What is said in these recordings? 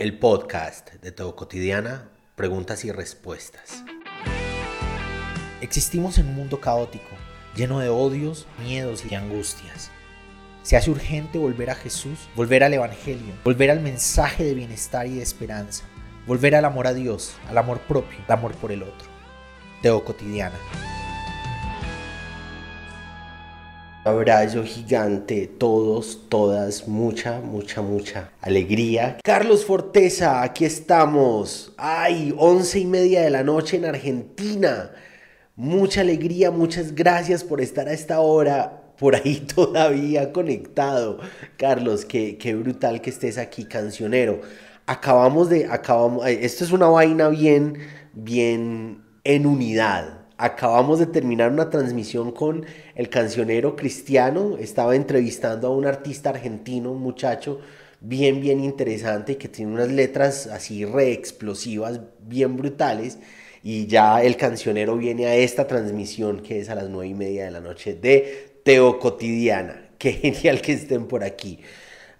el podcast de Todo Cotidiana, preguntas y respuestas. Existimos en un mundo caótico, lleno de odios, miedos y angustias. Se hace urgente volver a Jesús, volver al Evangelio, volver al mensaje de bienestar y de esperanza, volver al amor a Dios, al amor propio, al amor por el otro. Teo Cotidiana. Abrazo gigante, todos, todas, mucha, mucha, mucha alegría. Carlos Forteza, aquí estamos. Ay, once y media de la noche en Argentina. Mucha alegría, muchas gracias por estar a esta hora por ahí todavía conectado. Carlos, qué, qué brutal que estés aquí, cancionero. Acabamos de, acabamos, esto es una vaina bien, bien en unidad acabamos de terminar una transmisión con el cancionero cristiano. Estaba entrevistando a un artista argentino, un muchacho bien, bien interesante que tiene unas letras así re explosivas, bien brutales. Y ya el cancionero viene a esta transmisión que es a las nueve y media de la noche de Teo Cotidiana. Qué genial que estén por aquí.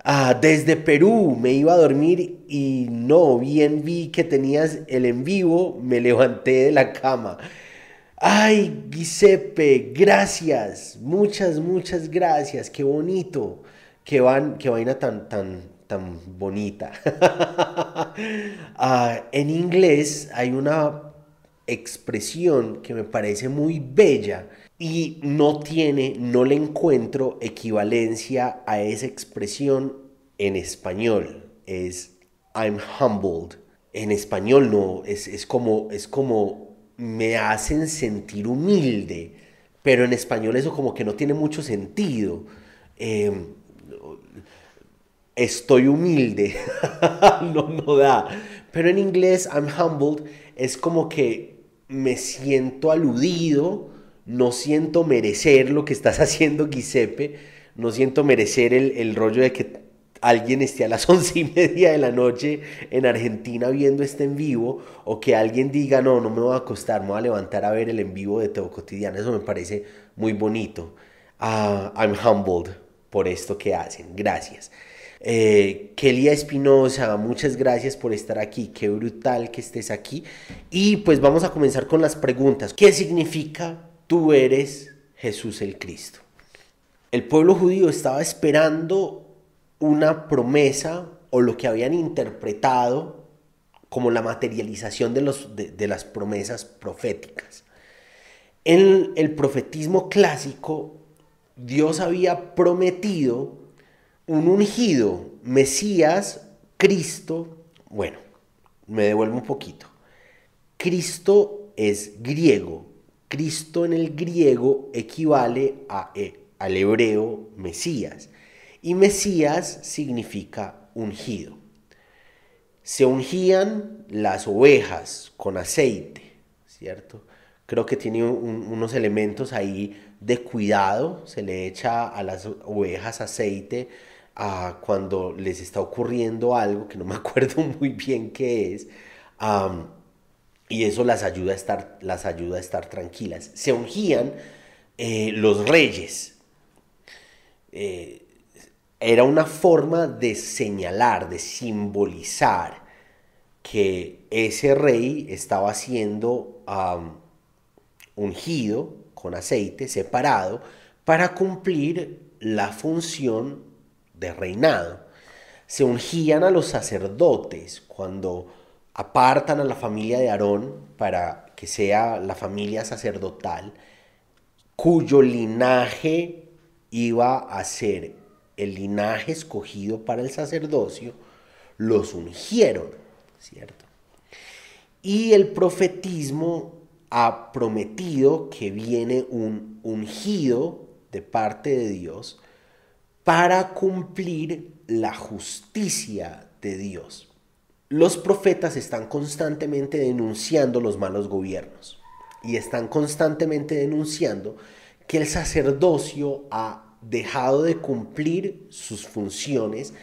Ah, desde Perú me iba a dormir y no, bien vi que tenías el en vivo, me levanté de la cama. Ay, Giuseppe, gracias, muchas, muchas gracias, qué bonito, qué, van, qué vaina tan, tan, tan bonita. Ah, en inglés hay una expresión que me parece muy bella y no tiene, no le encuentro equivalencia a esa expresión en español. Es I'm humbled. En español no, es, es como, es como me hacen sentir humilde, pero en español eso como que no tiene mucho sentido. Em, estoy humilde, no, no da. Pero en inglés, I'm humbled, es como que me siento aludido, no siento merecer lo que estás haciendo, Giuseppe, no siento merecer el, el rollo de que alguien esté a las once y media de la noche en Argentina viendo este en vivo o que alguien diga, no, no me voy a acostar, me voy a levantar a ver el en vivo de Teo Cotidiano. Eso me parece muy bonito. Uh, I'm humbled por esto que hacen. Gracias. Eh, Kelia Espinosa, muchas gracias por estar aquí. Qué brutal que estés aquí. Y pues vamos a comenzar con las preguntas. ¿Qué significa tú eres Jesús el Cristo? El pueblo judío estaba esperando una promesa o lo que habían interpretado como la materialización de, los, de, las promesas proféticas. En el profetismo clásico, Dios había prometido un ungido, Mesías, Cristo. Bueno, me devuelvo un poquito. Cristo es griego. Cristo en el griego equivale a, eh, al hebreo Mesías. Y Mesías significa ungido. Se ungían las ovejas con aceite, ¿cierto? Creo que tiene unos elementos ahí de cuidado. Se le echa a las ovejas aceite cuando les está ocurriendo algo que no me acuerdo muy bien qué es. y eso las ayuda, a estar, las ayuda a estar tranquilas. Se ungían eh, los reyes. Eh, era una forma de señalar, de simbolizar que ese rey estaba siendo ungido con aceite, separado, para cumplir la función de reinado. Se ungían a los sacerdotes cuando apartan a la familia de Aarón para que sea la familia sacerdotal, cuyo linaje iba a ser el linaje escogido para el sacerdocio, los ungieron, ¿cierto? Y el profetismo ha prometido que viene un ungido de parte de Dios para cumplir la justicia de Dios. Los profetas están constantemente denunciando los malos gobiernos y están constantemente denunciando que el sacerdocio ha dejado de cumplir sus funciones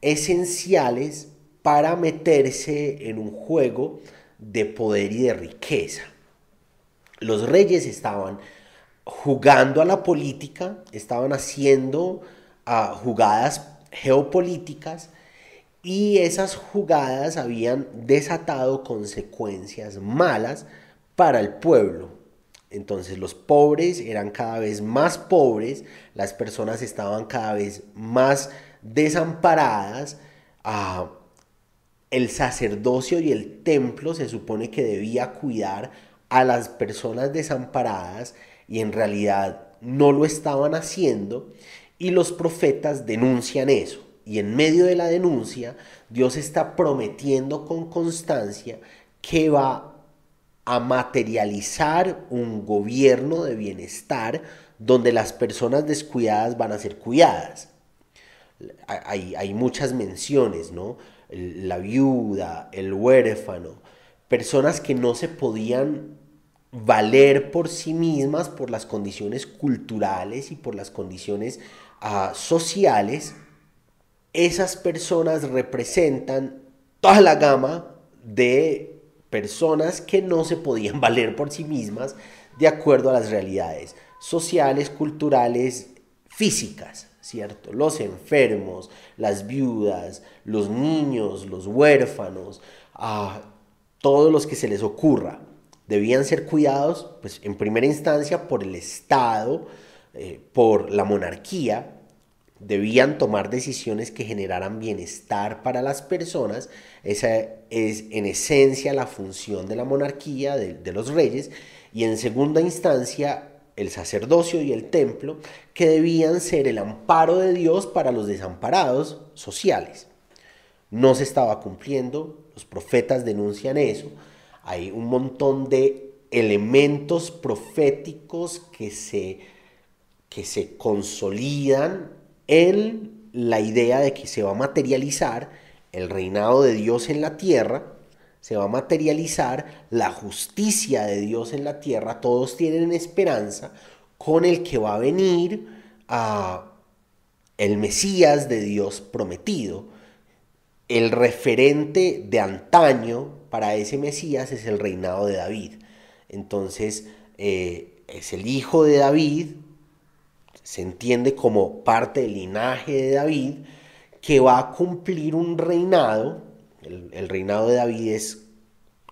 esenciales para meterse en un juego de poder y de riqueza. Los reyes estaban jugando a la política, estaban haciendo ah, jugadas geopolíticas y esas jugadas habían desatado consecuencias malas para el pueblo. Entonces los pobres eran cada vez más pobres, las personas estaban cada vez más desamparadas. Ah, el sacerdocio y el templo se supone que debía cuidar a las personas desamparadas y en realidad no lo estaban haciendo y los profetas denuncian eso. Y en medio de la denuncia, Dios está prometiendo con constancia que va a materializar un gobierno de bienestar donde las personas descuidadas van a ser cuidadas. Hay, hay muchas menciones, ¿no? La viuda, el huérfano, personas que no se podían valer por sí mismas, por las condiciones culturales y por las condiciones ah, sociales, esas personas representan toda la gama de personas que no se podían valer por sí mismas de acuerdo a las realidades sociales, culturales, físicas, ¿cierto? Los enfermos, las viudas, los niños, los huérfanos, a todos los que se les ocurra debían ser cuidados, pues en primera instancia por el Estado, eh, por la monarquía, debían tomar decisiones que generaran bienestar para las personas. Esa es en esencia la función de la monarquía, de, de los reyes, y en segunda instancia el sacerdocio y el templo, que debían ser el amparo de Dios para los desamparados sociales. No se estaba cumpliendo, los profetas denuncian eso, hay un montón de elementos proféticos que se, que se consolidan en la idea de que se va a materializar el reinado de Dios en la tierra, se va a materializar la justicia de Dios en la tierra, todos tienen esperanza con el que va a venir a el Mesías de Dios prometido. El referente de antaño para ese Mesías es el reinado de David. Entonces, eh, es el hijo de David, se entiende como parte del linaje de David, que va a cumplir un reinado. El, reinado de David es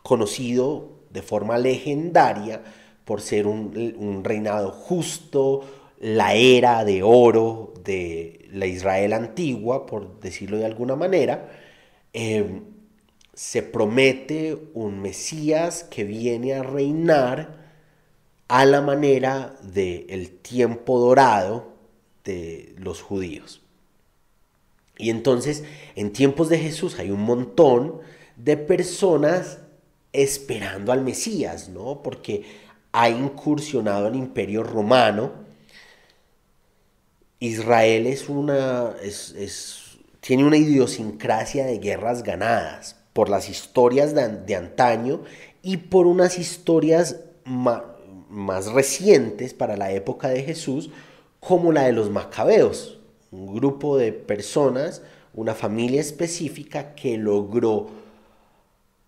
conocido de forma legendaria por ser un, reinado justo, la era de oro de la Israel antigua, por decirlo de alguna manera. Eh, se promete un Mesías que viene a reinar a la manera del tiempo dorado de los judíos. Y entonces, en tiempos de Jesús hay un montón de personas esperando al Mesías, ¿no? Porque ha incursionado el imperio romano. Israel es una, tiene una idiosincrasia de guerras ganadas por las historias de, antaño y por unas historias más recientes para la época de Jesús, como la de los macabeos, un grupo de personas, una familia específica que logró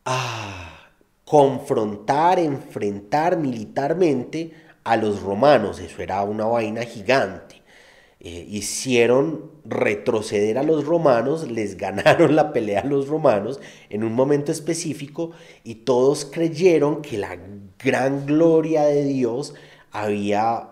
ah, confrontar, enfrentar militarmente a los romanos. Eso era una vaina gigante. Eh, hicieron retroceder a los romanos, les ganaron la pelea a los romanos en un momento específico y todos creyeron que la gran gloria de Dios había,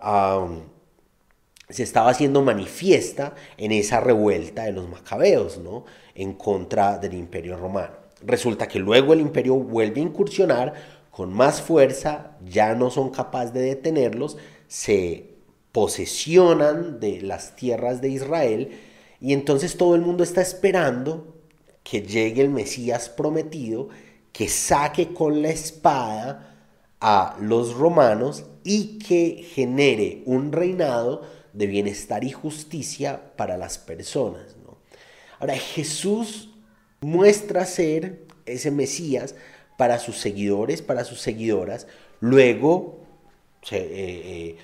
se estaba haciendo manifiesta en esa revuelta de los macabeos, ¿no? En contra del imperio romano. Resulta que luego el imperio vuelve a incursionar con más fuerza, ya no son capaces de detenerlos, se posesionan de las tierras de Israel y entonces todo el mundo está esperando que llegue el Mesías prometido, que saque con la espada a los romanos y que genere un reinado de bienestar y justicia para las personas. Ahora Jesús muestra ser ese Mesías para sus seguidores, para sus seguidoras, luego eh, eh,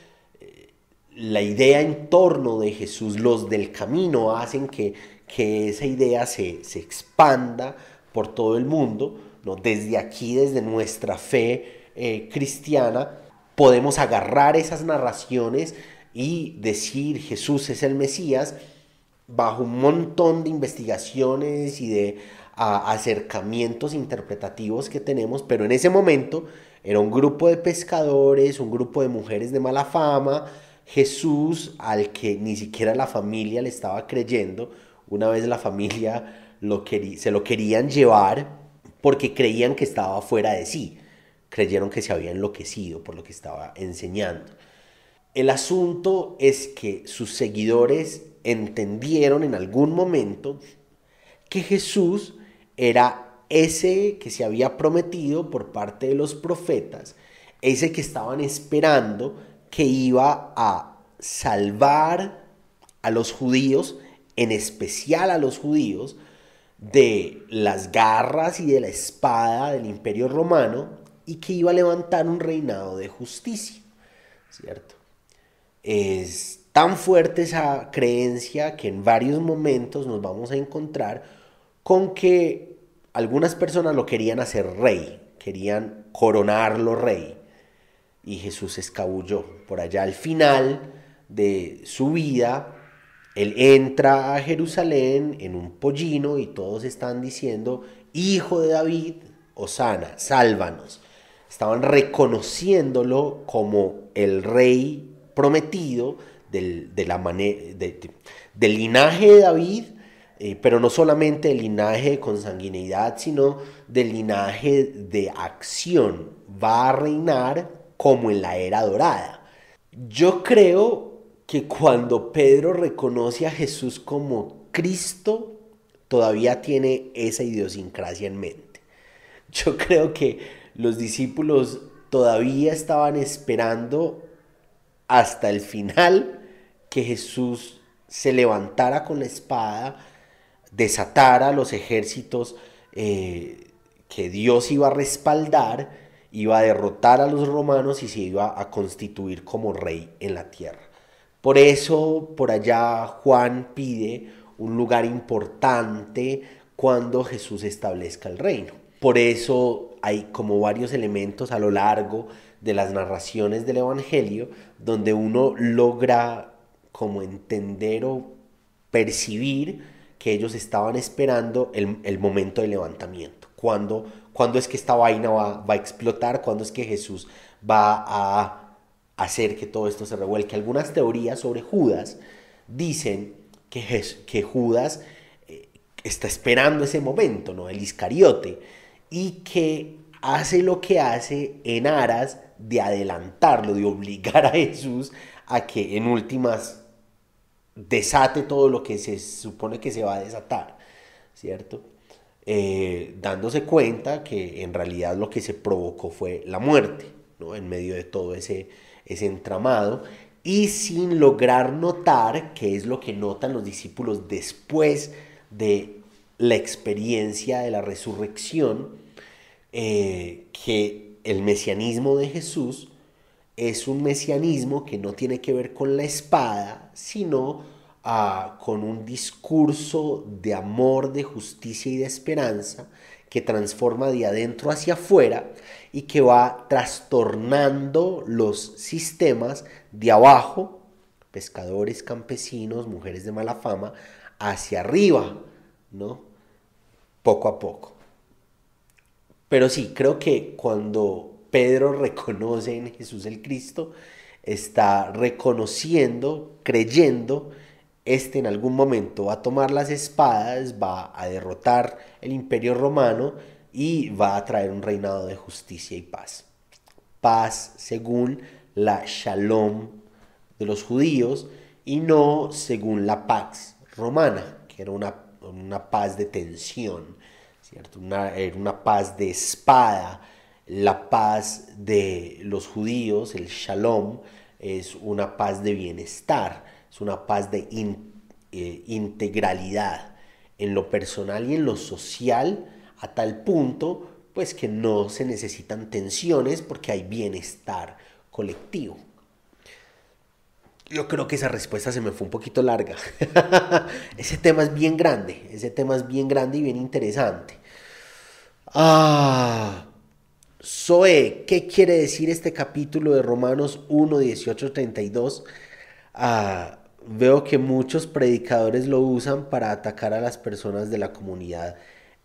la idea en torno de Jesús, los del camino, hacen que, que esa idea se, expanda por todo el mundo. ¿no? Desde aquí, desde nuestra fe eh, cristiana, podemos agarrar esas narraciones y decir Jesús es el Mesías bajo un montón de investigaciones y de acercamientos interpretativos que tenemos, pero en ese momento era un grupo de pescadores, un grupo de mujeres de mala fama, Jesús al que ni siquiera la familia le estaba creyendo, una vez la familia lo se lo querían llevar porque creían que estaba fuera de sí, creyeron que se había enloquecido por lo que estaba enseñando. El asunto es que sus seguidores entendieron en algún momento que Jesús era ese que se había prometido por parte de los profetas, ese que estaban esperando que iba a salvar a los judíos, en especial a los judíos, de las garras y de la espada del imperio romano y que iba a levantar un reinado de justicia, ¿cierto? Es tan fuerte esa creencia que en varios momentos nos vamos a encontrar con que algunas personas lo querían hacer rey, querían coronarlo rey. Y Jesús escabulló. Por allá al final de su vida, él entra a Jerusalén en un pollino y todos están diciendo, Hijo de David, Osana, sálvanos. Estaban reconociéndolo como el rey prometido del, de la del linaje de David, eh, pero no solamente del linaje de consanguineidad, sino del linaje de acción. Va a reinar como en la era dorada. Yo creo que cuando Pedro reconoce a Jesús como Cristo, todavía tiene esa idiosincrasia en mente. Yo creo que los discípulos todavía estaban esperando hasta el final que Jesús se levantara con la espada, desatara los ejércitos eh, que Dios iba a respaldar, iba a derrotar a los romanos y se iba a constituir como rey en la tierra. Por eso por allá Juan pide un lugar importante cuando Jesús establezca el reino. Por eso hay como varios elementos a lo largo de las narraciones del Evangelio donde uno logra como entender o percibir que ellos estaban esperando el, momento del levantamiento. Cuando, cuando es que esta vaina va, va a explotar, cuando es que Jesús va a hacer que todo esto se revuelque. Algunas teorías sobre Judas dicen que, que Judas eh, está esperando ese momento, ¿no? El Iscariote, y que hace lo que hace en aras de adelantarlo, de obligar a Jesús a que en últimas desate todo lo que se supone que se va a desatar, ¿cierto? Eh, dándose cuenta que en realidad lo que se provocó fue la muerte, ¿no? En medio de todo ese, ese entramado y sin lograr notar, que es lo que notan los discípulos después de la experiencia de la resurrección, eh, que el mesianismo de Jesús es un mesianismo que no tiene que ver con la espada, sino con un discurso de amor, de justicia y de esperanza que transforma de adentro hacia afuera y que va trastornando los sistemas de abajo, pescadores, campesinos, mujeres de mala fama, hacia arriba, ¿no? Poco a poco. Pero sí, creo que cuando Pedro reconoce en Jesús el Cristo, está reconociendo, creyendo este en algún momento va a tomar las espadas, va a derrotar el imperio romano y va a traer un reinado de justicia y paz. Paz según la shalom de los judíos y no según la paz romana, que era una, paz de tensión, ¿cierto? Una, era una paz de espada. La paz de los judíos, el shalom, es una paz de bienestar es una paz de eh, integralidad en lo personal y en lo social a tal punto pues que no se necesitan tensiones porque hay bienestar colectivo. Yo creo que esa respuesta se me fue un poquito larga. ese tema es bien grande, ese tema es bien grande y bien interesante. Ah, Zoe, ¿qué quiere decir este capítulo de Romanos 1, 18, 32? Ah, veo que muchos predicadores lo usan para atacar a las personas de la comunidad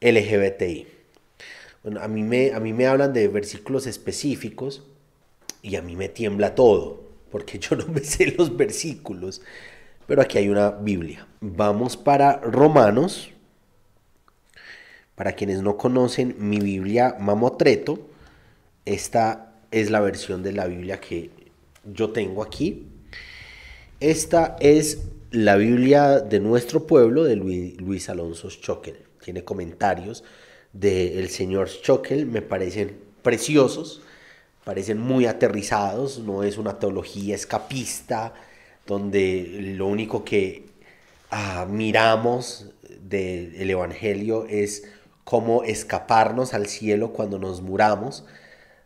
LGBTI. Bueno, a mí me, a mí me hablan de versículos específicos y a mí me tiembla todo, porque yo no me sé los versículos, pero aquí hay una Biblia. Vamos para Romanos. Para quienes no conocen mi Biblia Mamotreto, esta es la versión de la Biblia que yo tengo aquí. Esta es la Biblia de nuestro pueblo de Luis, Alonso Schockel. Tiene comentarios del señor Schockel, me parecen preciosos, parecen muy aterrizados, no es una teología escapista donde lo único que ah, miramos del Evangelio es cómo escaparnos al cielo cuando nos muramos,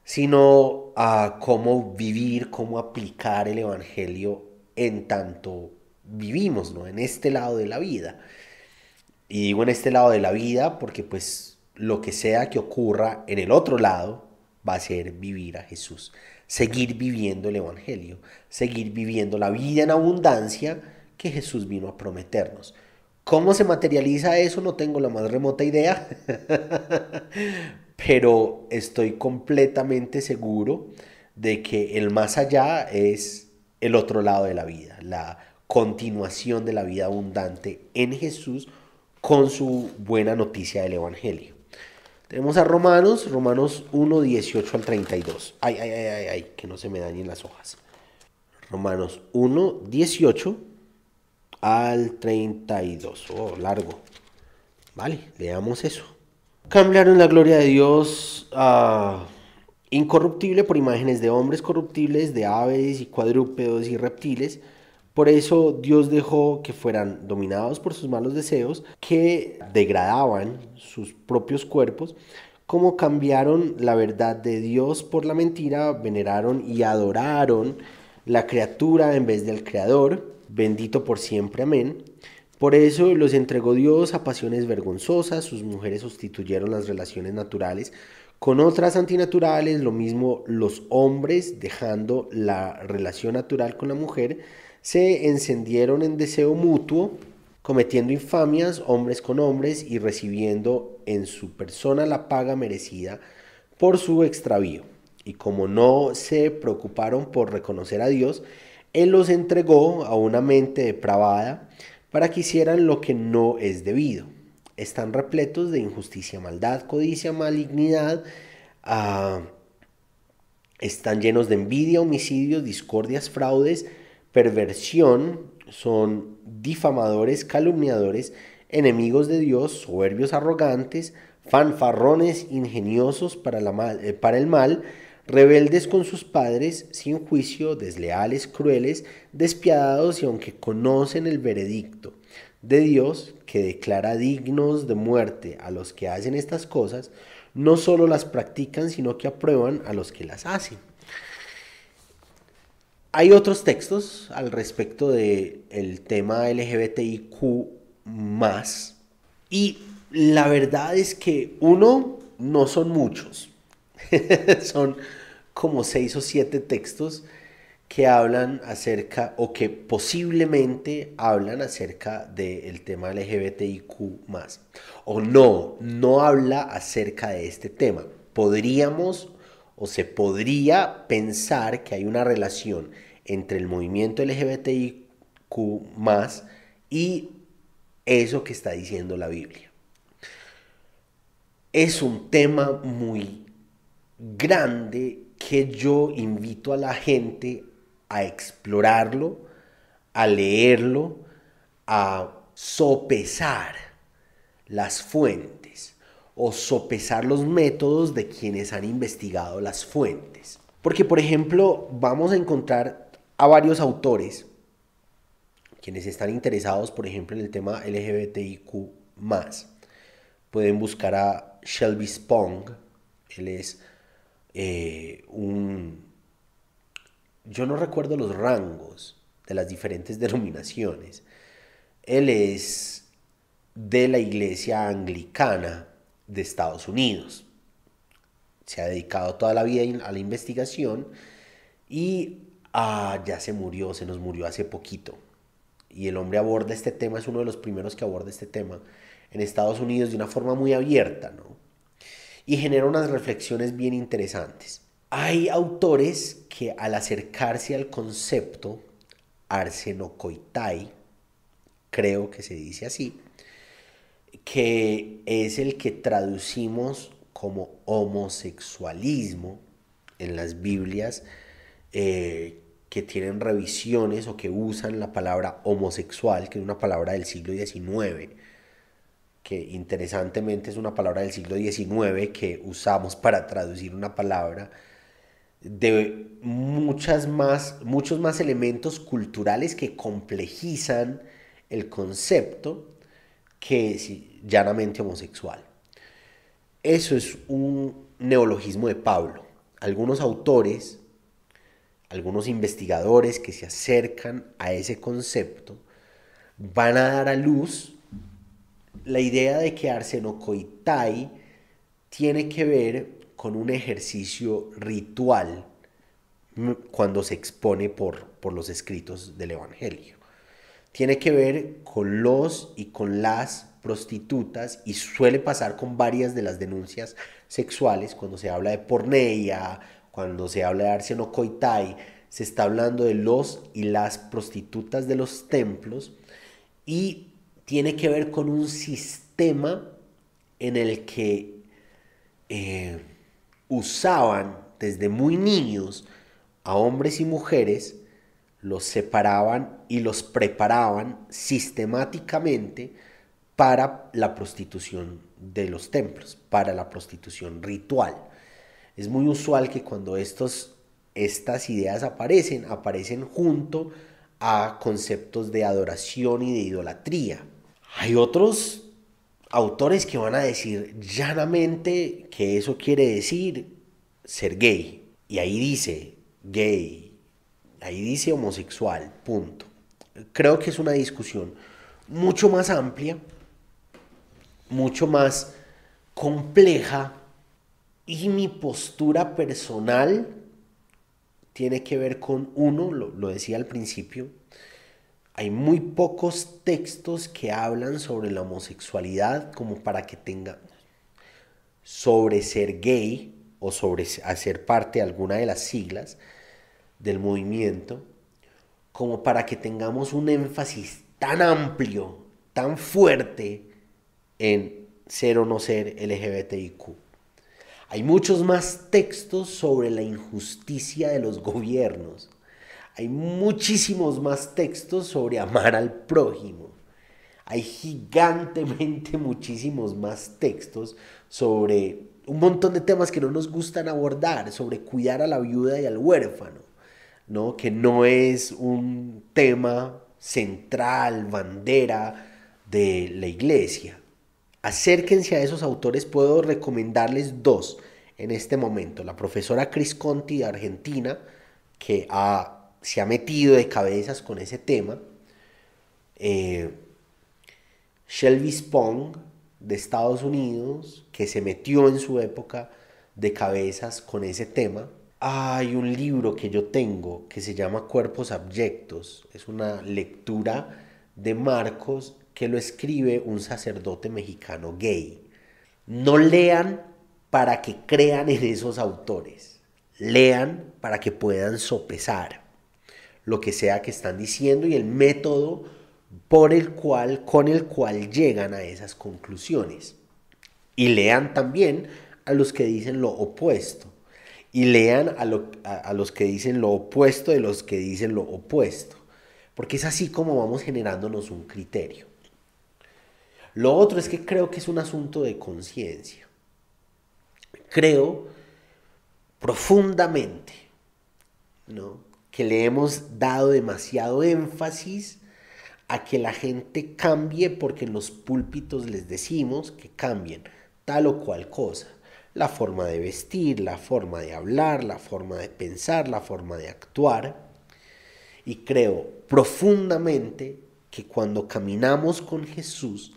sino a cómo vivir, cómo aplicar el Evangelio en tanto vivimos, ¿no? En este lado de la vida. Y digo en este lado de la vida porque pues lo que sea que ocurra en el otro lado va a ser vivir a Jesús, seguir viviendo el Evangelio, seguir viviendo la vida en abundancia que Jesús vino a prometernos. ¿Cómo se materializa eso? No tengo la más remota idea, pero estoy completamente seguro de que el más allá es el otro lado de la vida, la continuación de la vida abundante en Jesús con su buena noticia del Evangelio. Tenemos a Romanos, Romanos 1, 18 al 32. Ay, ay, ay, ay, ay, que no se me dañen las hojas. Romanos 1, 18 al 32. Oh, largo. Vale, leamos eso. Cambiaron la gloria de Dios a incorruptible por imágenes de hombres corruptibles, de aves y cuadrúpedos y reptiles. Por eso Dios dejó que fueran dominados por sus malos deseos, que degradaban sus propios cuerpos, como cambiaron la verdad de Dios por la mentira, veneraron y adoraron la criatura en vez del Creador, bendito por siempre, amén. Por eso los entregó Dios a pasiones vergonzosas, sus mujeres sustituyeron las relaciones naturales con otras antinaturales, lo mismo los hombres, dejando la relación natural con la mujer, se encendieron en deseo mutuo, cometiendo infamias hombres con hombres y recibiendo en su persona la paga merecida por su extravío. Y como no se preocuparon por reconocer a Dios, Él los entregó a una mente depravada, para que hicieran lo que no es debido. Están repletos de injusticia, maldad, codicia, malignidad. Ah, están llenos de envidia, homicidios, discordias, fraudes, perversión. Son difamadores, calumniadores, enemigos de Dios, soberbios, arrogantes, fanfarrones, ingeniosos para, eh, para el mal, rebeldes con sus padres, sin juicio, desleales, crueles, despiadados y aunque conocen el veredicto de Dios que declara dignos de muerte a los que hacen estas cosas, no solo las practican, sino que aprueban a los que las hacen. Hay otros textos al respecto del el tema LGBTIQ y la verdad es que uno, no son muchos, son como seis o siete textos que hablan acerca o que posiblemente hablan acerca del tema LGBTIQ o no, no habla acerca de este tema. Podríamos o se podría pensar que hay una relación entre el movimiento LGBTIQ y eso que está diciendo la Biblia. Es un tema muy grande que yo invito a la gente a explorarlo, a leerlo, a sopesar las fuentes o sopesar los métodos de quienes han investigado las fuentes. Porque, por ejemplo, vamos a encontrar a varios autores quienes están interesados, por ejemplo, en el tema LGBTIQ. Pueden buscar a Shelby Spong, él es eh, un... Yo no recuerdo los rangos de las diferentes denominaciones. Él es de la iglesia anglicana de Estados Unidos. Se ha dedicado toda la vida a la investigación y ah, ya se murió, se nos murió hace poquito. y el hombre aborda este tema, es uno de los primeros que aborda este tema en Estados Unidos de una forma muy abierta, ¿no? Y genera unas reflexiones bien interesantes. Hay autores que al acercarse al concepto arsenocoitai, creo que se dice así, que es el que traducimos como homosexualismo en las Biblias eh, que tienen revisiones o que usan la palabra homosexual, que es una palabra del siglo XIX, que interesantemente es una palabra del siglo XIX que usamos para traducir una palabra de muchas más, muchos más elementos culturales que complejizan el concepto que es llanamente homosexual. Eso es un neologismo de Pablo. Algunos autores, algunos investigadores que se acercan a ese concepto van a dar a luz la idea de que arsenocoitai tiene que ver con un ejercicio ritual cuando se expone por, por los escritos del Evangelio. Tiene que ver con los y con las prostitutas y suele pasar con varias de las denuncias sexuales cuando se habla de porneia, cuando se habla de arsenocoitai, se está hablando de los y las prostitutas de los templos y tiene que ver con un sistema en el que eh, usaban desde muy niños a hombres y mujeres, los separaban y los preparaban sistemáticamente para la prostitución de los templos, para la prostitución ritual. Es muy usual que cuando estos, estas ideas aparecen, aparecen junto a conceptos de adoración y de idolatría. Hay otros autores que van a decir llanamente que eso quiere decir ser gay. Y ahí dice gay, ahí dice homosexual, punto. Creo que es una discusión mucho más amplia, mucho más compleja y mi postura personal tiene que ver con uno, lo, lo decía al principio, hay muy pocos textos que hablan sobre la homosexualidad como para que tenga sobre ser gay o sobre hacer parte de alguna de las siglas del movimiento, como para que tengamos un énfasis tan amplio, tan fuerte en ser o no ser LGBTIQ. Hay muchos más textos sobre la injusticia de los gobiernos, hay muchísimos más textos sobre amar al prójimo. Hay gigantemente muchísimos más textos sobre un montón de temas que no nos gustan abordar, sobre cuidar a la viuda y al huérfano, ¿no? que no es un tema central, bandera de la iglesia. Acérquense a esos autores, puedo recomendarles dos en este momento. La profesora Cris Conti de Argentina, que ha se ha metido de cabezas con ese tema. Eh, Shelby Spong de Estados Unidos, que se metió en su época de cabezas con ese tema. Hay un libro que yo tengo que se llama Cuerpos Abyectos. Es una lectura de Marcos que lo escribe un sacerdote mexicano gay. No lean para que crean en esos autores. Lean para que puedan sopesar lo que sea que están diciendo y el método por el cual, con el cual llegan a esas conclusiones. Y lean también a los que dicen lo opuesto. Y lean a, a los que dicen lo opuesto de los que dicen lo opuesto. Porque es así como vamos generándonos un criterio. Lo otro es que creo que es un asunto de conciencia. Creo profundamente, ¿no? Que le hemos dado demasiado énfasis a que la gente cambie porque en los púlpitos les decimos que cambien tal o cual cosa. La forma de vestir, la forma de hablar, la forma de pensar, la forma de actuar. Y creo profundamente que cuando caminamos con Jesús,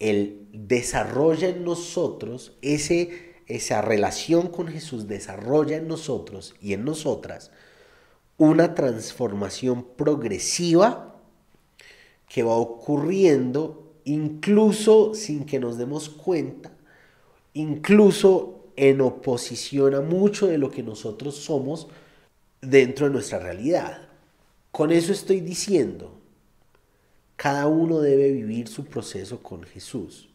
Él desarrolla en nosotros ese, esa relación con Jesús, desarrolla en nosotros y en nosotras una transformación progresiva que va ocurriendo incluso sin que nos demos cuenta, incluso en oposición a mucho de lo que nosotros somos dentro de nuestra realidad. Con eso estoy diciendo, cada uno debe vivir su proceso con Jesús.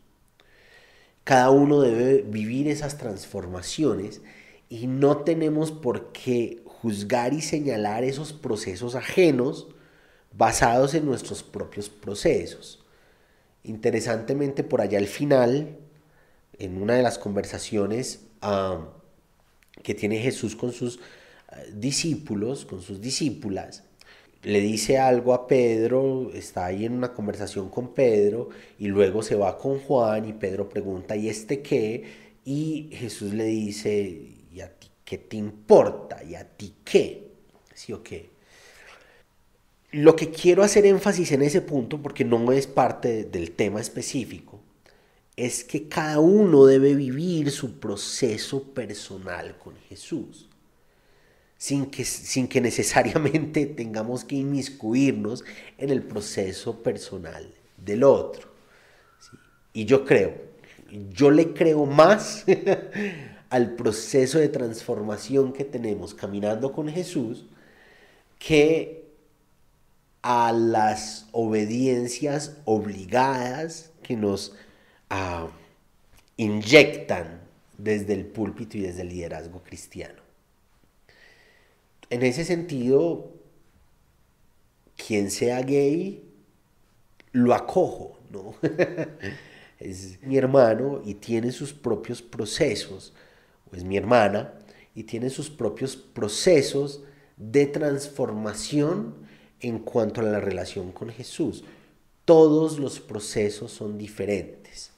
Cada uno debe vivir esas transformaciones y no tenemos por qué juzgar y señalar esos procesos ajenos basados en nuestros propios procesos. Interesantemente, por allá al final, en una de las conversaciones que tiene Jesús con sus eh, discípulos, con sus discípulas, le dice algo a Pedro, está ahí en una conversación con Pedro y luego se va con Juan y Pedro pregunta, ¿y este qué? Y Jesús le dice, ¿y a ti qué te importa? ¿Y a ti qué? ¿Sí o qué? Lo que quiero hacer énfasis en ese punto, porque no es parte del tema específico, es que cada uno debe vivir su proceso personal con Jesús sin que, sin que necesariamente tengamos que inmiscuirnos en el proceso personal del otro. Y yo creo, yo le creo más al proceso de transformación que tenemos caminando con Jesús que a las obediencias obligadas que nos ah, inyectan desde el púlpito y desde el liderazgo cristiano en ese sentido, quien sea gay, lo acojo, ¿no? es mi hermano y tiene sus propios procesos, o es mi hermana y tiene sus propios procesos de transformación en cuanto a la relación con Jesús. Todos los procesos son diferentes,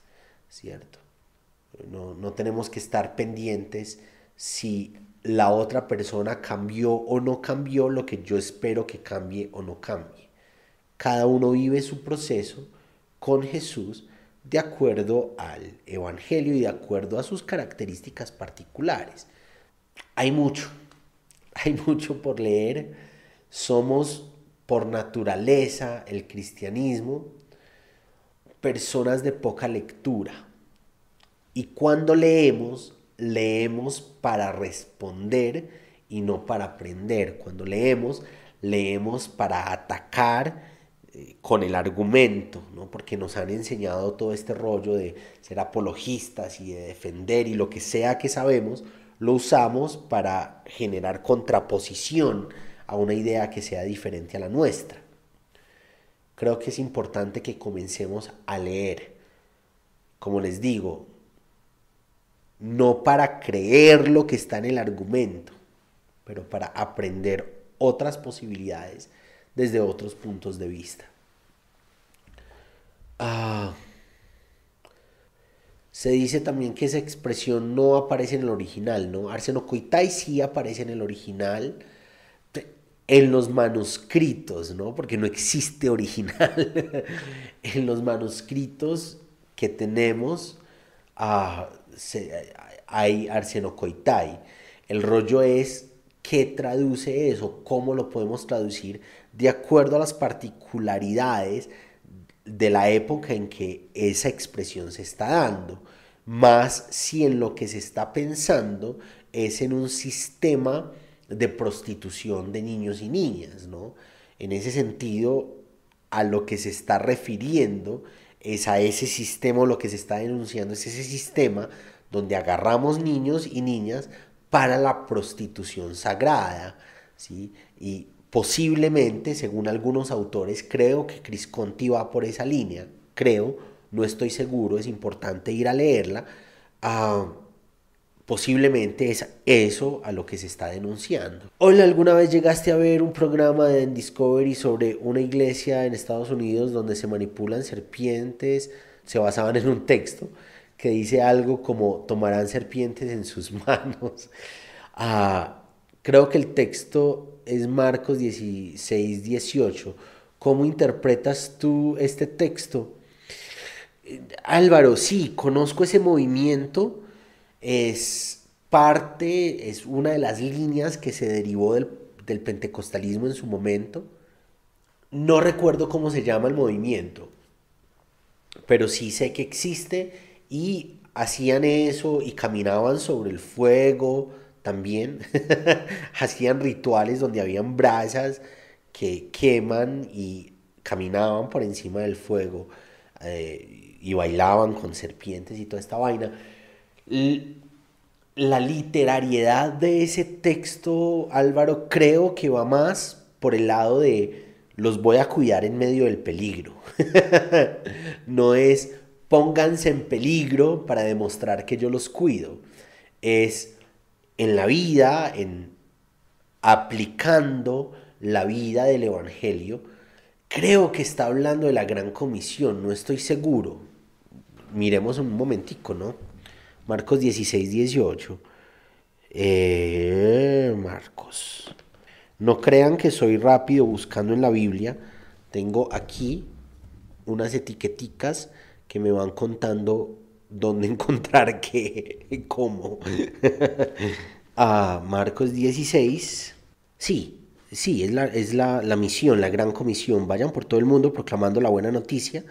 ¿cierto? No, no tenemos que estar pendientes si la otra persona cambió o no cambió lo que yo espero que cambie o no cambie. Cada uno vive su proceso con Jesús de acuerdo al Evangelio y de acuerdo a sus características particulares. Hay mucho, hay mucho por leer. Somos por naturaleza el cristianismo personas de poca lectura. Y cuando leemos, leemos para responder y no para aprender. Cuando leemos, leemos para atacar con el argumento, ¿no? porque nos han enseñado todo este rollo de ser apologistas y de defender y lo que sea que sabemos, lo usamos para generar contraposición a una idea que sea diferente a la nuestra. Creo que es importante que comencemos a leer. Como les digo, no para creer lo que está en el argumento, pero para aprender otras posibilidades desde otros puntos de vista. Ah, se dice también que esa expresión no aparece en el original, ¿no? Arseno sí aparece en el original, en los manuscritos, ¿no? Porque no existe original. en los manuscritos que tenemos, ah, hay arsenocoitai. El rollo es qué traduce eso, cómo lo podemos traducir de acuerdo a las particularidades de la época en que esa expresión se está dando, más si en lo que se está pensando es en un sistema de prostitución de niños y niñas, ¿no? En ese sentido, a lo que se está refiriendo es a ese sistema, lo que se está denunciando es ese sistema donde agarramos niños y niñas para la prostitución sagrada, ¿sí? Y posiblemente, según algunos autores, creo que Crisconti va por esa línea, creo, no estoy seguro, es importante ir a leerla, ah, posiblemente es eso a lo que se está denunciando. Hola, ¿alguna vez llegaste a ver un programa de Discovery sobre una iglesia en Estados Unidos donde se manipulan serpientes? Se basaban en un texto que dice algo como tomarán serpientes en sus manos. Ah, creo que el texto es Marcos 16, 18. ¿Cómo interpretas tú este texto? Álvaro, sí, conozco ese movimiento es parte, es una de las líneas que se derivó del, pentecostalismo en su momento. No recuerdo cómo se llama el movimiento, pero sí sé que existe y hacían eso y caminaban sobre el fuego también. hacían rituales donde habían brasas que queman y caminaban por encima del fuego eh, y bailaban con serpientes y toda esta vaina. la literariedad de ese texto, Álvaro, creo que va más por el lado de los voy a cuidar en medio del peligro. no es pónganse en peligro para demostrar que yo los cuido. Es en la vida, en aplicando la vida del Evangelio, creo que está hablando de la gran comisión, no estoy seguro. Miremos un momentico, ¿no? Marcos 16, 18. Eh, Marcos. No crean que soy rápido buscando en la Biblia. Tengo aquí unas etiqueticas que me van contando dónde encontrar qué, cómo. a Marcos 16. Sí, sí, es, la, es la, la misión, la gran comisión. Vayan por todo el mundo proclamando la buena noticia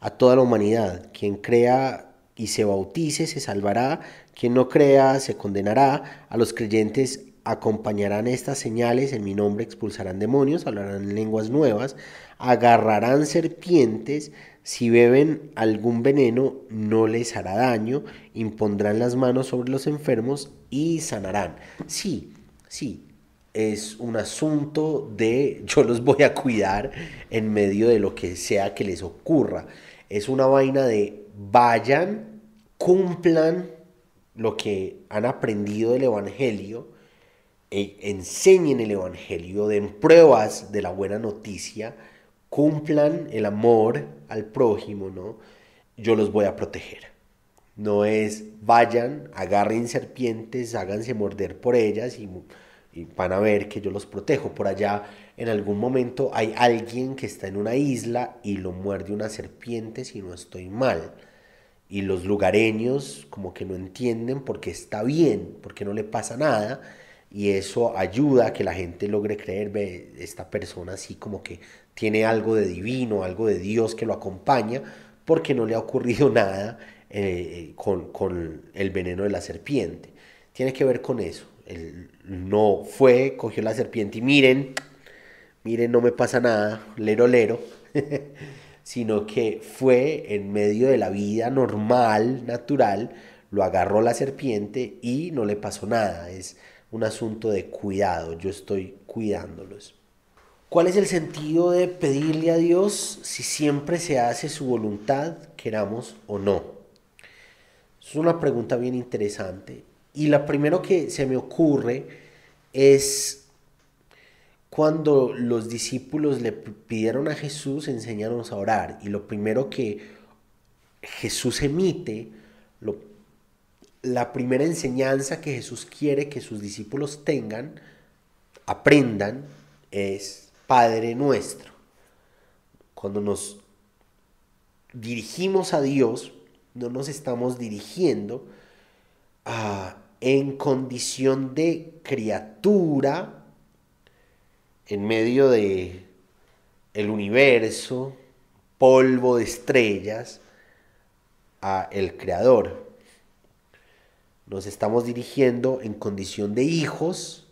a toda la humanidad. Quien crea y se bautice se salvará, quien no crea se condenará. A los creyentes acompañarán estas señales, en mi nombre expulsarán demonios, hablarán lenguas nuevas, agarrarán serpientes, si beben algún veneno no les hará daño, impondrán las manos sobre los enfermos y sanarán. Sí, sí, es un asunto de yo los voy a cuidar en medio de lo que sea que les ocurra. Es una vaina de vayan, cumplan lo que han aprendido del Evangelio, e enseñen el Evangelio, den pruebas de la buena noticia, cumplan el amor al prójimo, ¿no? Yo los voy a proteger. No es vayan, agarren serpientes, háganse morder por ellas y, van a ver que yo los protejo. Por allá en algún momento hay alguien que está en una isla y lo muerde una serpiente si no estoy mal. Y los lugareños como que no entienden porque está bien, porque no le pasa nada y eso ayuda a que la gente logre creer, ve, esta persona así como que tiene algo de divino, algo de Dios que lo acompaña, porque no le ha ocurrido nada eh, con, el veneno de la serpiente. Tiene que ver con eso. Él no fue, cogió la serpiente y miren, miren, no me pasa nada, lero, lero, sino que fue en medio de la vida normal, natural, lo agarró la serpiente y no le pasó nada. Es un asunto de cuidado, yo estoy cuidándolos. ¿Cuál es el sentido de pedirle a Dios si siempre se hace su voluntad, queramos o no? Es una pregunta bien interesante. Y la primero que se me ocurre es cuando los discípulos le pidieron a Jesús enseñarnos a orar. Y lo primero que Jesús emite, la primera enseñanza que Jesús quiere que sus discípulos tengan, aprendan, es Padre nuestro. Cuando nos dirigimos a Dios, no nos estamos dirigiendo en condición de criatura en medio de el universo, polvo de estrellas, a el creador. Nos estamos dirigiendo en condición de hijos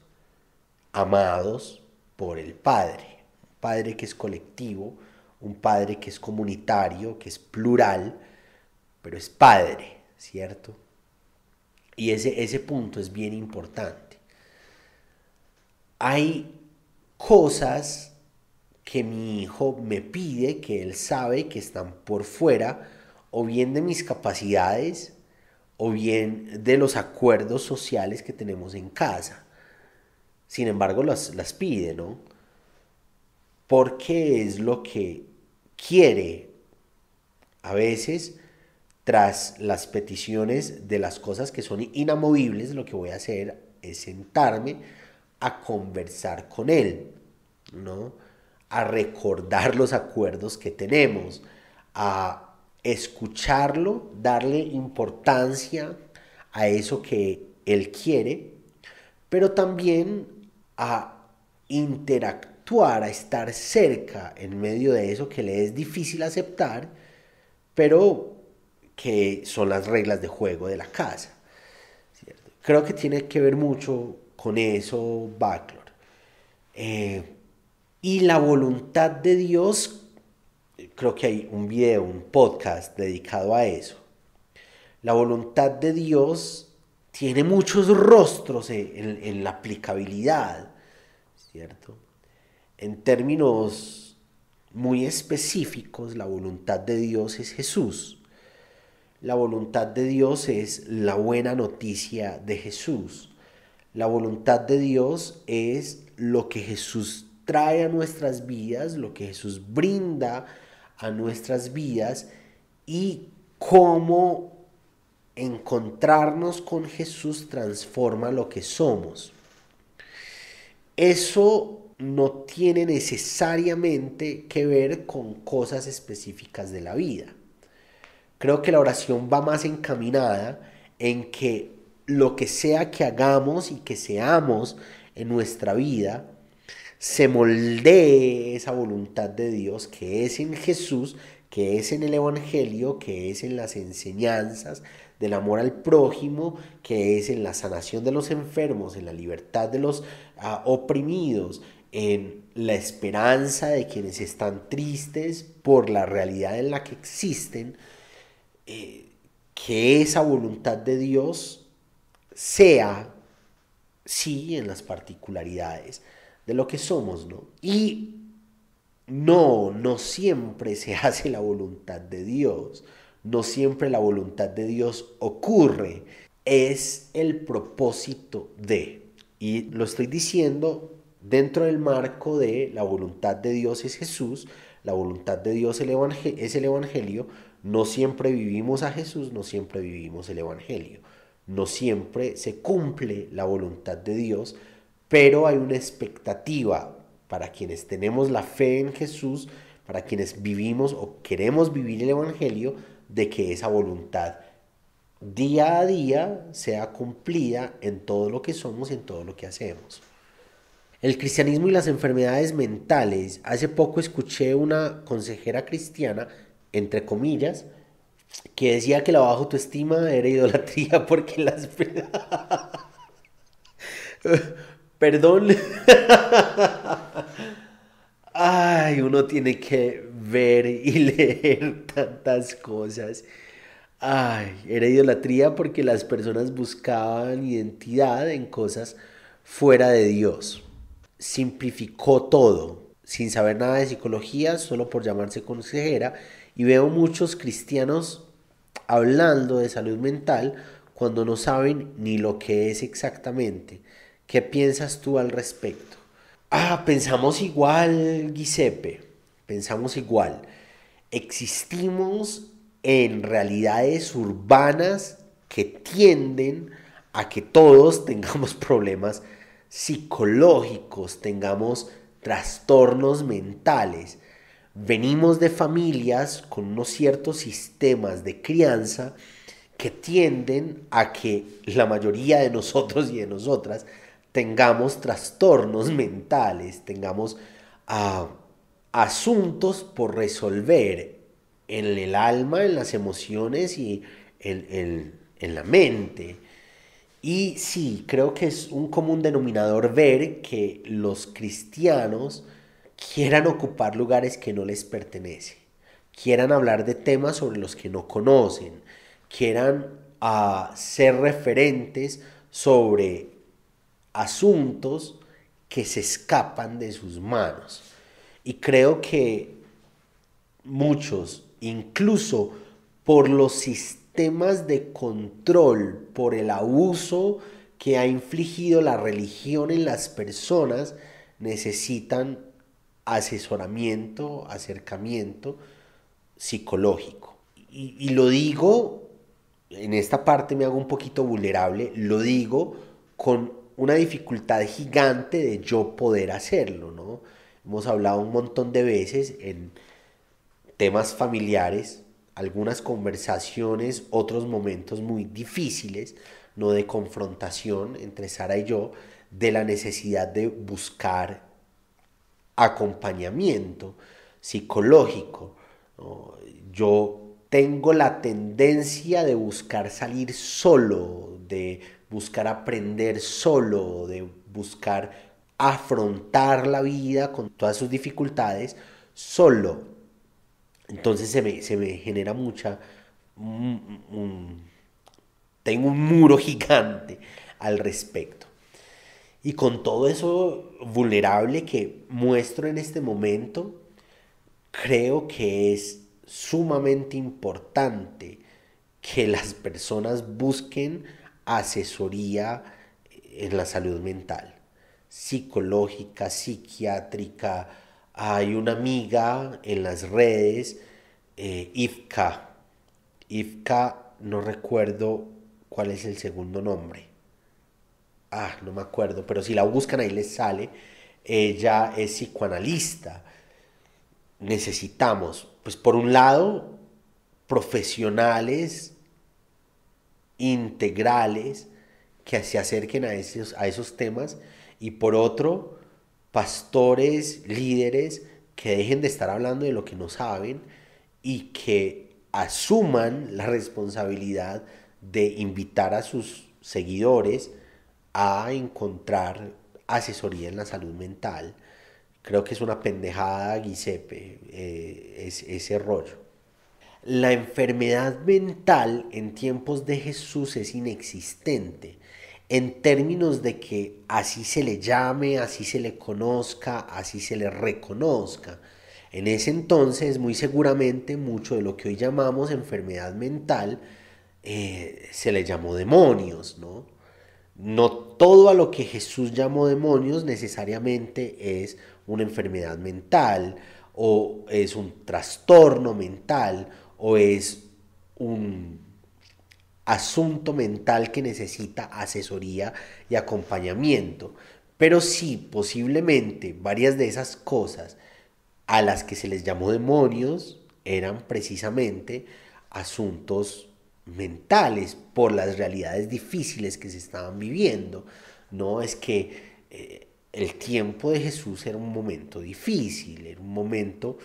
amados por el Padre. Padre que es colectivo, un Padre que es comunitario, que es plural, pero es Padre, ¿cierto? Y ese, ese punto es bien importante. Hay cosas que mi hijo me pide, que él sabe que están por fuera, o bien de mis capacidades, o bien de los acuerdos sociales que tenemos en casa. Sin embargo, las, las pide, ¿no? Porque es lo que quiere. A veces, tras las peticiones de las cosas que son inamovibles, lo que voy a hacer es sentarme a conversar con él, ¿no? A recordar los acuerdos que tenemos, a escucharlo, darle importancia a eso que él quiere, pero también a interactuar interactuar, a estar cerca en medio de eso que le es difícil aceptar, pero que son las reglas de juego de la casa. Creo que tiene que ver mucho con eso Backlor. Eh, y la voluntad de Dios, creo que hay un video, un podcast dedicado a eso. La voluntad de Dios tiene muchos rostros en, la aplicabilidad, ¿cierto? En términos muy específicos, la voluntad de Dios es Jesús. La voluntad de Dios es la buena noticia de Jesús. La voluntad de Dios es lo que Jesús trae a nuestras vidas, lo que Jesús brinda a nuestras vidas y cómo encontrarnos con Jesús transforma lo que somos. Eso no tiene necesariamente que ver con cosas específicas de la vida. Creo que la oración va más encaminada en que lo que sea que hagamos y que seamos en nuestra vida, se moldee esa voluntad de Dios que es en Jesús, que es en el Evangelio, que es en las enseñanzas del amor al prójimo, que es en la sanación de los enfermos, en la libertad de los ah, oprimidos, en la esperanza de quienes están tristes por la realidad en la que existen, eh, que esa voluntad de Dios sea, sí, en las particularidades de lo que somos, ¿no? Y no, no siempre se hace la voluntad de Dios, no siempre la voluntad de Dios ocurre, es el propósito de, y lo estoy diciendo dentro del marco de la voluntad de Dios es Jesús, la voluntad de Dios es el Evangelio, no siempre vivimos a Jesús, no siempre vivimos el Evangelio no siempre se cumple la voluntad de Dios, pero hay una expectativa para quienes tenemos la fe en Jesús, para quienes vivimos o queremos vivir el Evangelio, de que esa voluntad día a día sea cumplida en todo lo que somos y en todo lo que hacemos. El cristianismo y las enfermedades mentales. Hace poco escuché una consejera cristiana, entre comillas, que decía que la baja autoestima era idolatría porque las... Perdón. Ay, uno tiene que ver y leer tantas cosas. Ay, era idolatría porque las personas buscaban identidad en cosas fuera de Dios. Simplificó todo, sin saber nada de psicología, solo por llamarse consejera y veo muchos cristianos hablando de salud mental cuando no saben ni lo que es exactamente. ¿Qué piensas tú al respecto? Ah, pensamos igual, Giuseppe, pensamos igual. Existimos en realidades urbanas que tienden a que todos tengamos problemas psicológicos, tengamos trastornos mentales venimos de familias con unos ciertos sistemas de crianza que tienden a que la mayoría de nosotros y de nosotras tengamos trastornos mentales, tengamos ah, asuntos por resolver en el alma, en las emociones y en, en la mente. Y sí, creo que es un común denominador ver que los cristianos quieran ocupar lugares que no les pertenecen, quieran hablar de temas sobre los que no conocen, quieran ah, ser referentes sobre asuntos que se escapan de sus manos. Y creo que muchos, incluso por los sistemas de control, por el abuso que ha infligido la religión en las personas, necesitan asesoramiento, acercamiento psicológico. Y, lo digo, en esta parte me hago un poquito vulnerable, lo digo con una dificultad gigante de yo poder hacerlo, ¿no? Hemos hablado un montón de veces en temas familiares, algunas conversaciones, otros momentos muy difíciles, no de confrontación entre Sara y yo, de la necesidad de buscar acompañamiento psicológico. Yo tengo la tendencia de buscar salir solo, de buscar aprender solo, de buscar afrontar la vida con todas sus dificultades solo. Entonces se me, se me genera mucha... tengo un muro gigante al respecto. Y con todo eso vulnerable que muestro en este momento, creo que es sumamente importante que las personas busquen asesoría en la salud mental, psicológica, psiquiátrica. Hay una amiga en las redes, eh, Ivka. Ivka, no recuerdo cuál es el segundo nombre ah, no me acuerdo, pero si la buscan ahí les sale, ella es psicoanalista. Necesitamos, pues por un lado, profesionales integrales que se acerquen a esos, a esos temas y por otro, pastores, líderes que dejen de estar hablando de lo que no saben y que asuman la responsabilidad de invitar a sus seguidores a encontrar asesoría en la salud mental. Creo que es una pendejada, Giuseppe, eh, es, ese rollo. La enfermedad mental en tiempos de Jesús es inexistente en términos de que así se le llame, así se le conozca, así se le reconozca. En ese entonces, muy seguramente, mucho de lo que hoy llamamos enfermedad mental eh, se le llamó demonios, ¿no? No todo a lo que Jesús llamó demonios necesariamente es una enfermedad mental o es un trastorno mental o es un asunto mental que necesita asesoría y acompañamiento. Pero sí, posiblemente varias de esas cosas a las que se les llamó demonios eran precisamente asuntos mentales por las realidades difíciles que se estaban viviendo. No es que eh, el tiempo de Jesús era un momento difícil, era un momento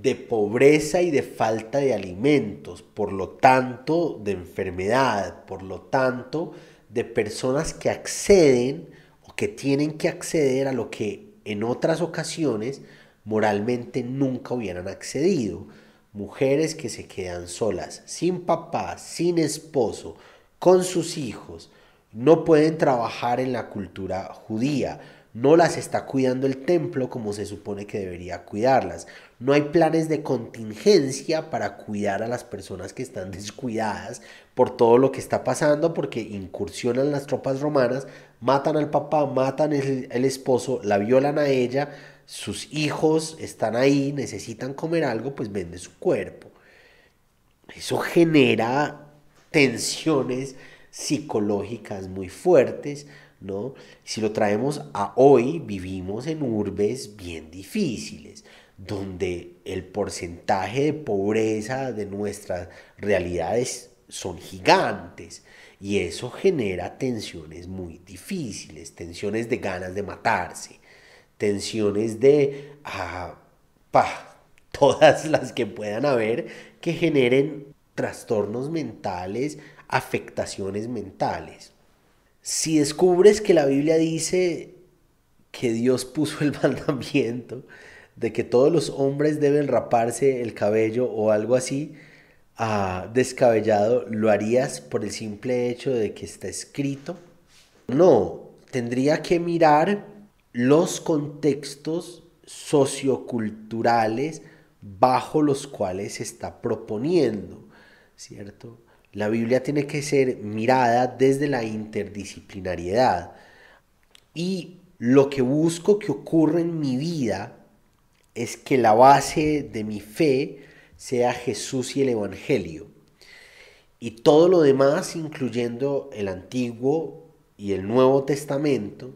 de pobreza y de falta de alimentos, por lo tanto de enfermedad, por lo tanto de personas que acceden o que tienen que acceder a lo que en otras ocasiones moralmente nunca hubieran accedido mujeres que se quedan solas, sin papá, sin esposo, con sus hijos, no pueden trabajar en la cultura judía, no las está cuidando el templo como se supone que debería cuidarlas. No hay planes de contingencia para cuidar a las personas que están descuidadas por todo lo que está pasando, porque incursionan las tropas romanas, matan al papá, matan el, el esposo, la violan a ella, sus hijos están ahí, necesitan comer algo, pues vende su cuerpo. Eso genera tensiones psicológicas muy fuertes, ¿no? Si lo traemos a hoy, vivimos en urbes bien difíciles, donde el porcentaje de pobreza de nuestras realidades son gigantes y eso genera tensiones muy difíciles, tensiones de ganas de matarse, tensiones de, ah, todas las que puedan haber que generen trastornos mentales, afectaciones mentales. Si descubres que la Biblia dice que Dios puso el mandamiento de que todos los hombres deben raparse el cabello o algo así, ah, descabellado, ¿lo harías por el simple hecho de que está escrito? No, tendría que mirar los contextos socioculturales bajo los cuales se está proponiendo, ¿cierto? La Biblia tiene que ser mirada desde la interdisciplinariedad y lo que busco que ocurra en mi vida es que la base de mi fe sea Jesús y el Evangelio. Y todo lo demás, incluyendo el Antiguo y el Nuevo Testamento,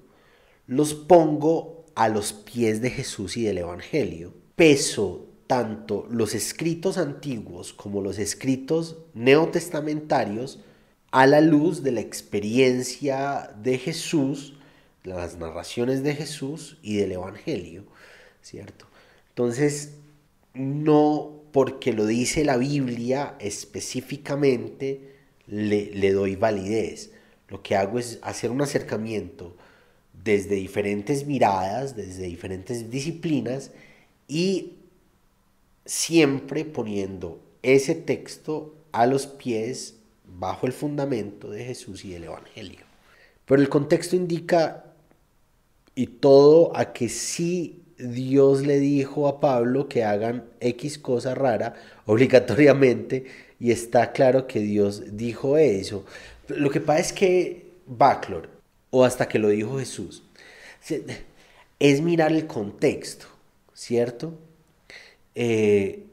los pongo a los pies de Jesús y del Evangelio. Peso tanto los escritos antiguos como los escritos neotestamentarios a la luz de la experiencia de Jesús, las narraciones de Jesús y del Evangelio, ¿cierto? Entonces, no porque lo dice la Biblia específicamente, le, le doy validez. Lo que hago es hacer un acercamiento desde diferentes miradas, desde diferentes disciplinas y siempre poniendo ese texto a los pies bajo el fundamento de Jesús y del Evangelio. Pero el contexto indica y todo a que sí Dios le dijo a Pablo que hagan X cosa rara obligatoriamente y está claro que Dios dijo eso. Lo que pasa es que Backlor, o hasta que lo dijo Jesús, es mirar el contexto, ¿cierto? Eh,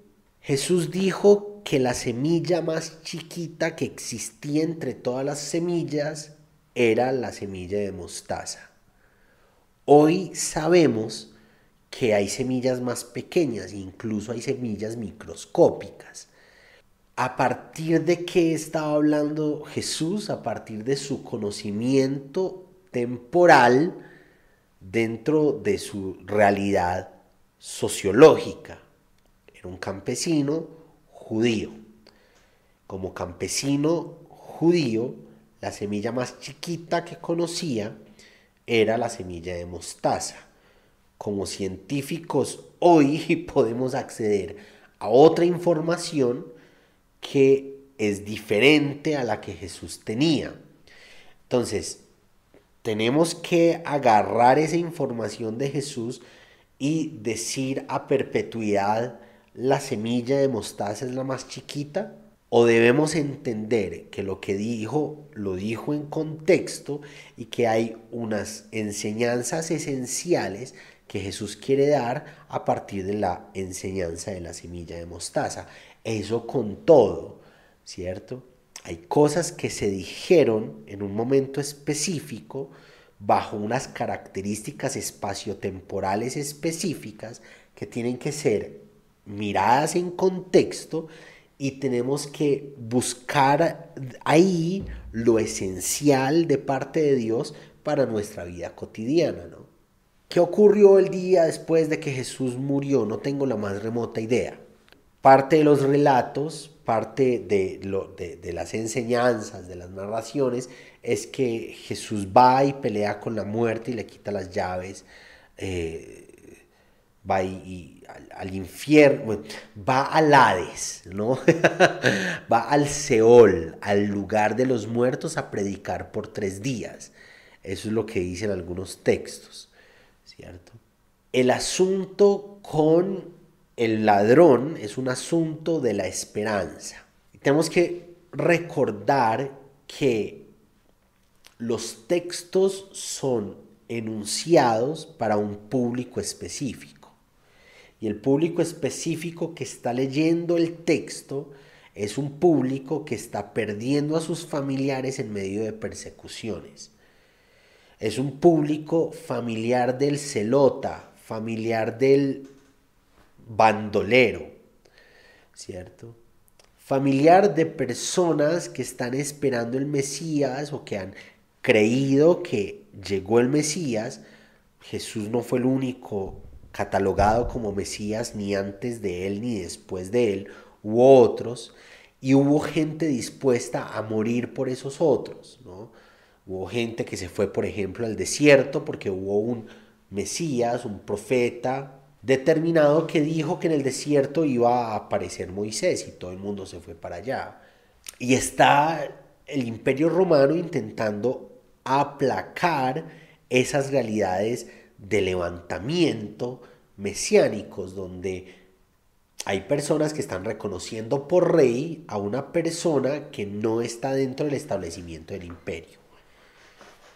Jesús dijo que la semilla más chiquita que existía entre todas las semillas era la semilla de mostaza. Hoy sabemos que hay semillas más pequeñas, incluso hay semillas microscópicas. ¿A partir de qué estaba hablando Jesús? A partir de su conocimiento temporal dentro de su realidad sociológica. Era un campesino judío. Como campesino judío, la semilla más chiquita que conocía era la semilla de mostaza. Como científicos hoy podemos acceder a otra información que es diferente a la que Jesús tenía. Entonces, tenemos que agarrar esa información de Jesús y decir a perpetuidad la semilla de mostaza es la más chiquita o debemos entender que lo que dijo lo dijo en contexto y que hay unas enseñanzas esenciales que Jesús quiere dar a partir de la enseñanza de la semilla de mostaza. Eso con todo, ¿cierto? Hay cosas que se dijeron en un momento específico bajo unas características espaciotemporales específicas que tienen que ser miradas en contexto y tenemos que buscar ahí lo esencial de parte de Dios para nuestra vida cotidiana, ¿no? ¿Qué ocurrió el día después de que Jesús murió? No tengo la más remota idea. Parte de los relatos, parte de, las enseñanzas, de las narraciones, es que Jesús va y pelea con la muerte y le quita las llaves, eh, va al, infierno, va al Hades, ¿no? va al Seol, al lugar de los muertos a predicar por tres días. Eso es lo que dicen algunos textos, ¿cierto? El asunto con el ladrón es un asunto de la esperanza. Tenemos que recordar que los textos son enunciados para un público específico y el público específico que está leyendo el texto es un público que está perdiendo a sus familiares en medio de persecuciones. Es un público familiar del celota, familiar del bandolero, ¿cierto? Familiar de personas que están esperando el Mesías o que han creído que llegó el Mesías. Jesús no fue el único catalogado como Mesías ni antes de él ni después de él, hubo otros, y hubo gente dispuesta a morir por esos otros, ¿no? Hubo gente que se fue, por ejemplo, al desierto porque hubo un Mesías, un profeta determinado que dijo que en el desierto iba a aparecer Moisés y todo el mundo se fue para allá. Y está el imperio romano intentando aplacar esas realidades de levantamiento mesiánicos, donde hay personas que están reconociendo por rey a una persona que no está dentro del establecimiento del imperio.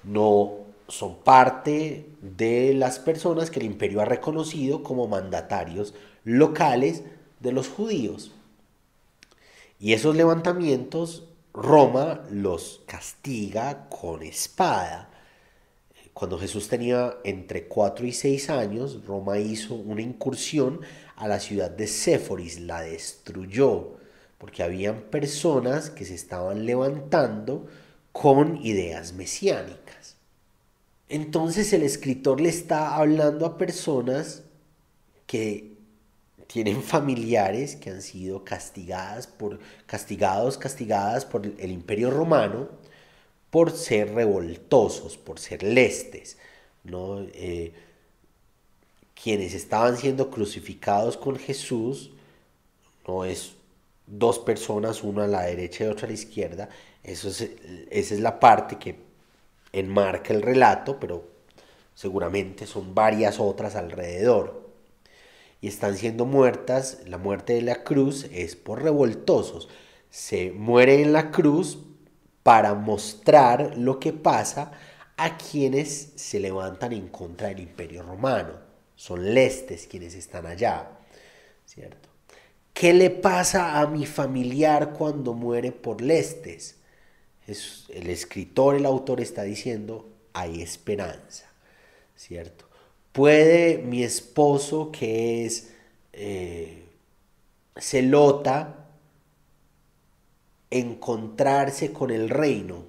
No son parte de las personas que el imperio ha reconocido como mandatarios locales de los judíos. Y esos levantamientos Roma los castiga con espada cuando Jesús tenía entre 4 y 6 años, Roma hizo una incursión a la ciudad de Séforis, la destruyó, porque habían personas que se estaban levantando con ideas mesiánicas. Entonces el escritor le está hablando a personas que tienen familiares que han sido castigadas por, castigados, castigadas por el imperio romano por ser revoltosos, por ser lestes, ¿no? Eh, quienes estaban siendo crucificados con Jesús, no es dos personas, una a la derecha y otra a la izquierda, Eso es, esa es la parte que enmarca el relato, pero seguramente son varias otras alrededor. Y están siendo muertas, la muerte de la cruz es por revoltosos. Se muere en la cruz para mostrar lo que pasa a quienes se levantan en contra del imperio romano. Son lestes quienes están allá, ¿cierto? ¿Qué le pasa a mi familiar cuando muere por lestes? Es, el escritor, el autor está diciendo, hay esperanza, ¿cierto? Puede mi esposo que es eh, celota, encontrarse con el reino,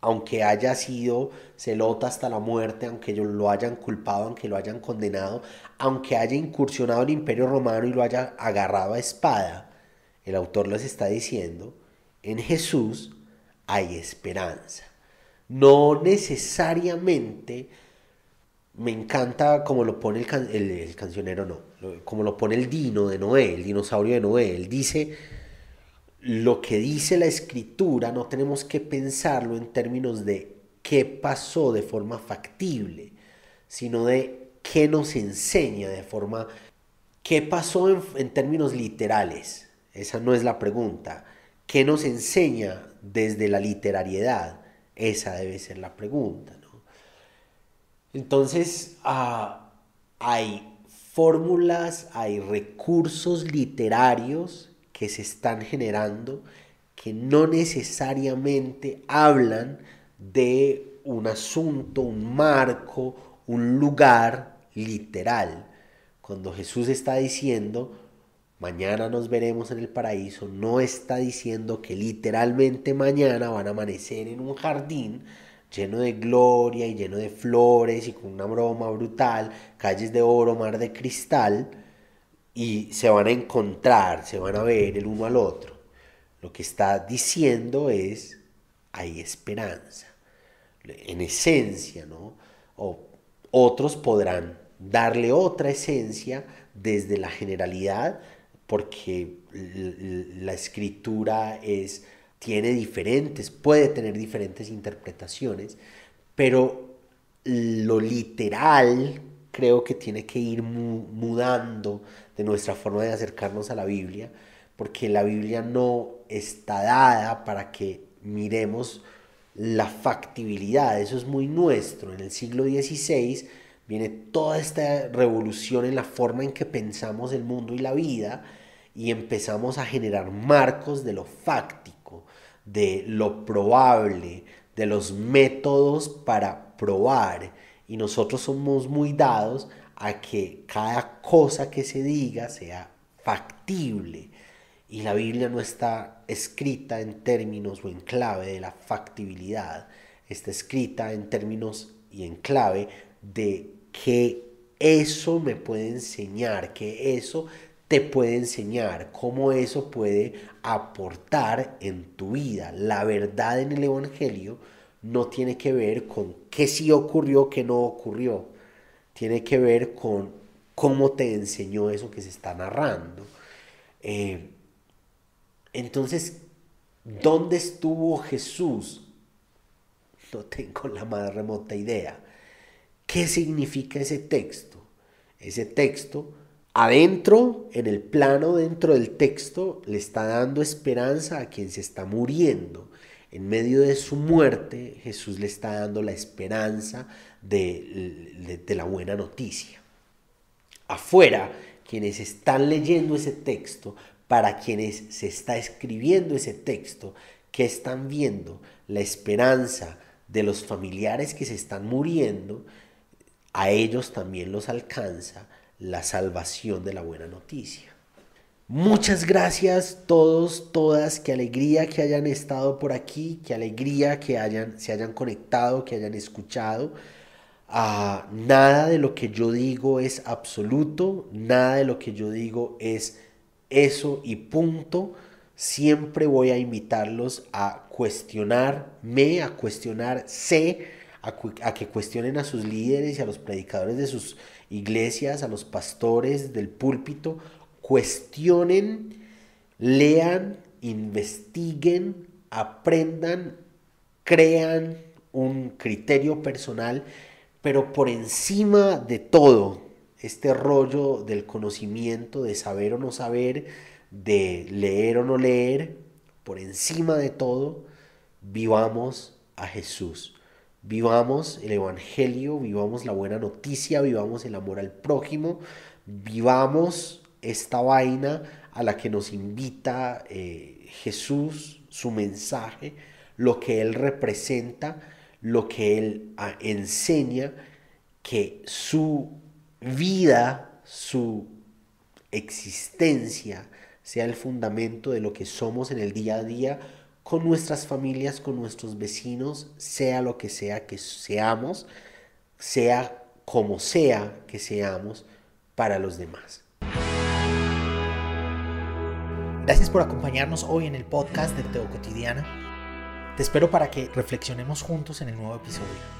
aunque haya sido celota hasta la muerte, aunque lo hayan culpado, aunque lo hayan condenado, aunque haya incursionado el imperio romano y lo haya agarrado a espada, el autor les está diciendo, en Jesús hay esperanza. No necesariamente me encanta como lo pone el, el cancionero, no, como lo pone el dino de Noé, el dinosaurio de Noé. Él dice, lo que dice la escritura no tenemos que pensarlo en términos de qué pasó de forma factible, sino de qué nos enseña de forma... ¿Qué pasó en, términos literales? Esa no es la pregunta. ¿Qué nos enseña desde la literariedad? Esa debe ser la pregunta. Entonces, ah, hay fórmulas, hay recursos literarios que se están generando que no necesariamente hablan de un asunto, un marco, un lugar literal. Cuando Jesús está diciendo, mañana nos veremos en el paraíso, no está diciendo que literalmente mañana van a amanecer en un jardín lleno de gloria y lleno de flores y con una broma brutal, calles de oro, mar de cristal, y se van a encontrar, se van a ver el uno al otro. Lo que está diciendo es, hay esperanza. En esencia, ¿no? O otros podrán darle otra esencia desde la generalidad, porque la escritura es, tiene diferentes, puede tener diferentes interpretaciones, pero lo literal creo que tiene que ir mudando de nuestra forma de acercarnos a la Biblia, porque la Biblia no está dada para que miremos la factibilidad, eso es muy nuestro. En el siglo XVI viene toda esta revolución en la forma en que pensamos el mundo y la vida y empezamos a generar marcos de lo fáctico, de lo probable, de los métodos para probar y nosotros somos muy dados a que cada cosa que se diga sea factible. Y la Biblia no está escrita en términos o en clave de la factibilidad, está escrita en términos y en clave de que eso me puede enseñar, que eso te puede enseñar, cómo eso puede aportar en tu vida. La verdad en el Evangelio no tiene que ver con qué sí ocurrió, qué no ocurrió. Tiene que ver con cómo te enseñó eso que se está narrando. Eh, entonces, ¿dónde estuvo Jesús? No tengo la más remota idea. ¿Qué significa ese texto? Ese texto, adentro, en el plano dentro del texto, le está dando esperanza a quien se está muriendo en medio de su muerte, Jesús le está dando la esperanza de, la buena noticia. Afuera, quienes están leyendo ese texto, para quienes se está escribiendo ese texto, que están viendo la esperanza de los familiares que se están muriendo, a ellos también los alcanza la salvación de la buena noticia. Muchas gracias todos, todas, qué alegría que hayan estado por aquí, qué alegría que hayan, se hayan conectado, que hayan escuchado. Ah, nada de lo que yo digo es absoluto, nada de lo que yo digo es eso y punto. Siempre voy a invitarlos a cuestionarme, a cuestionarse, a, a que cuestionen a sus líderes y a los predicadores de sus iglesias, a los pastores del púlpito. Cuestionen, lean, investiguen, aprendan, crean un criterio personal pero por encima de todo, este rollo del conocimiento, de saber o no saber, de leer o no leer, por encima de todo, vivamos a Jesús. Vivamos el Evangelio, vivamos la buena noticia, vivamos el amor al prójimo, vivamos esta vaina a la que nos invita eh, Jesús, su mensaje, lo que Él representa lo que Él ah, enseña, que su vida, su existencia, sea el fundamento de lo que somos en el día a día con nuestras familias, con nuestros vecinos, sea lo que sea que seamos, sea como sea que seamos para los demás. Gracias por acompañarnos hoy en el podcast de Teo Cotidiana. Te espero para que reflexionemos juntos en el nuevo episodio.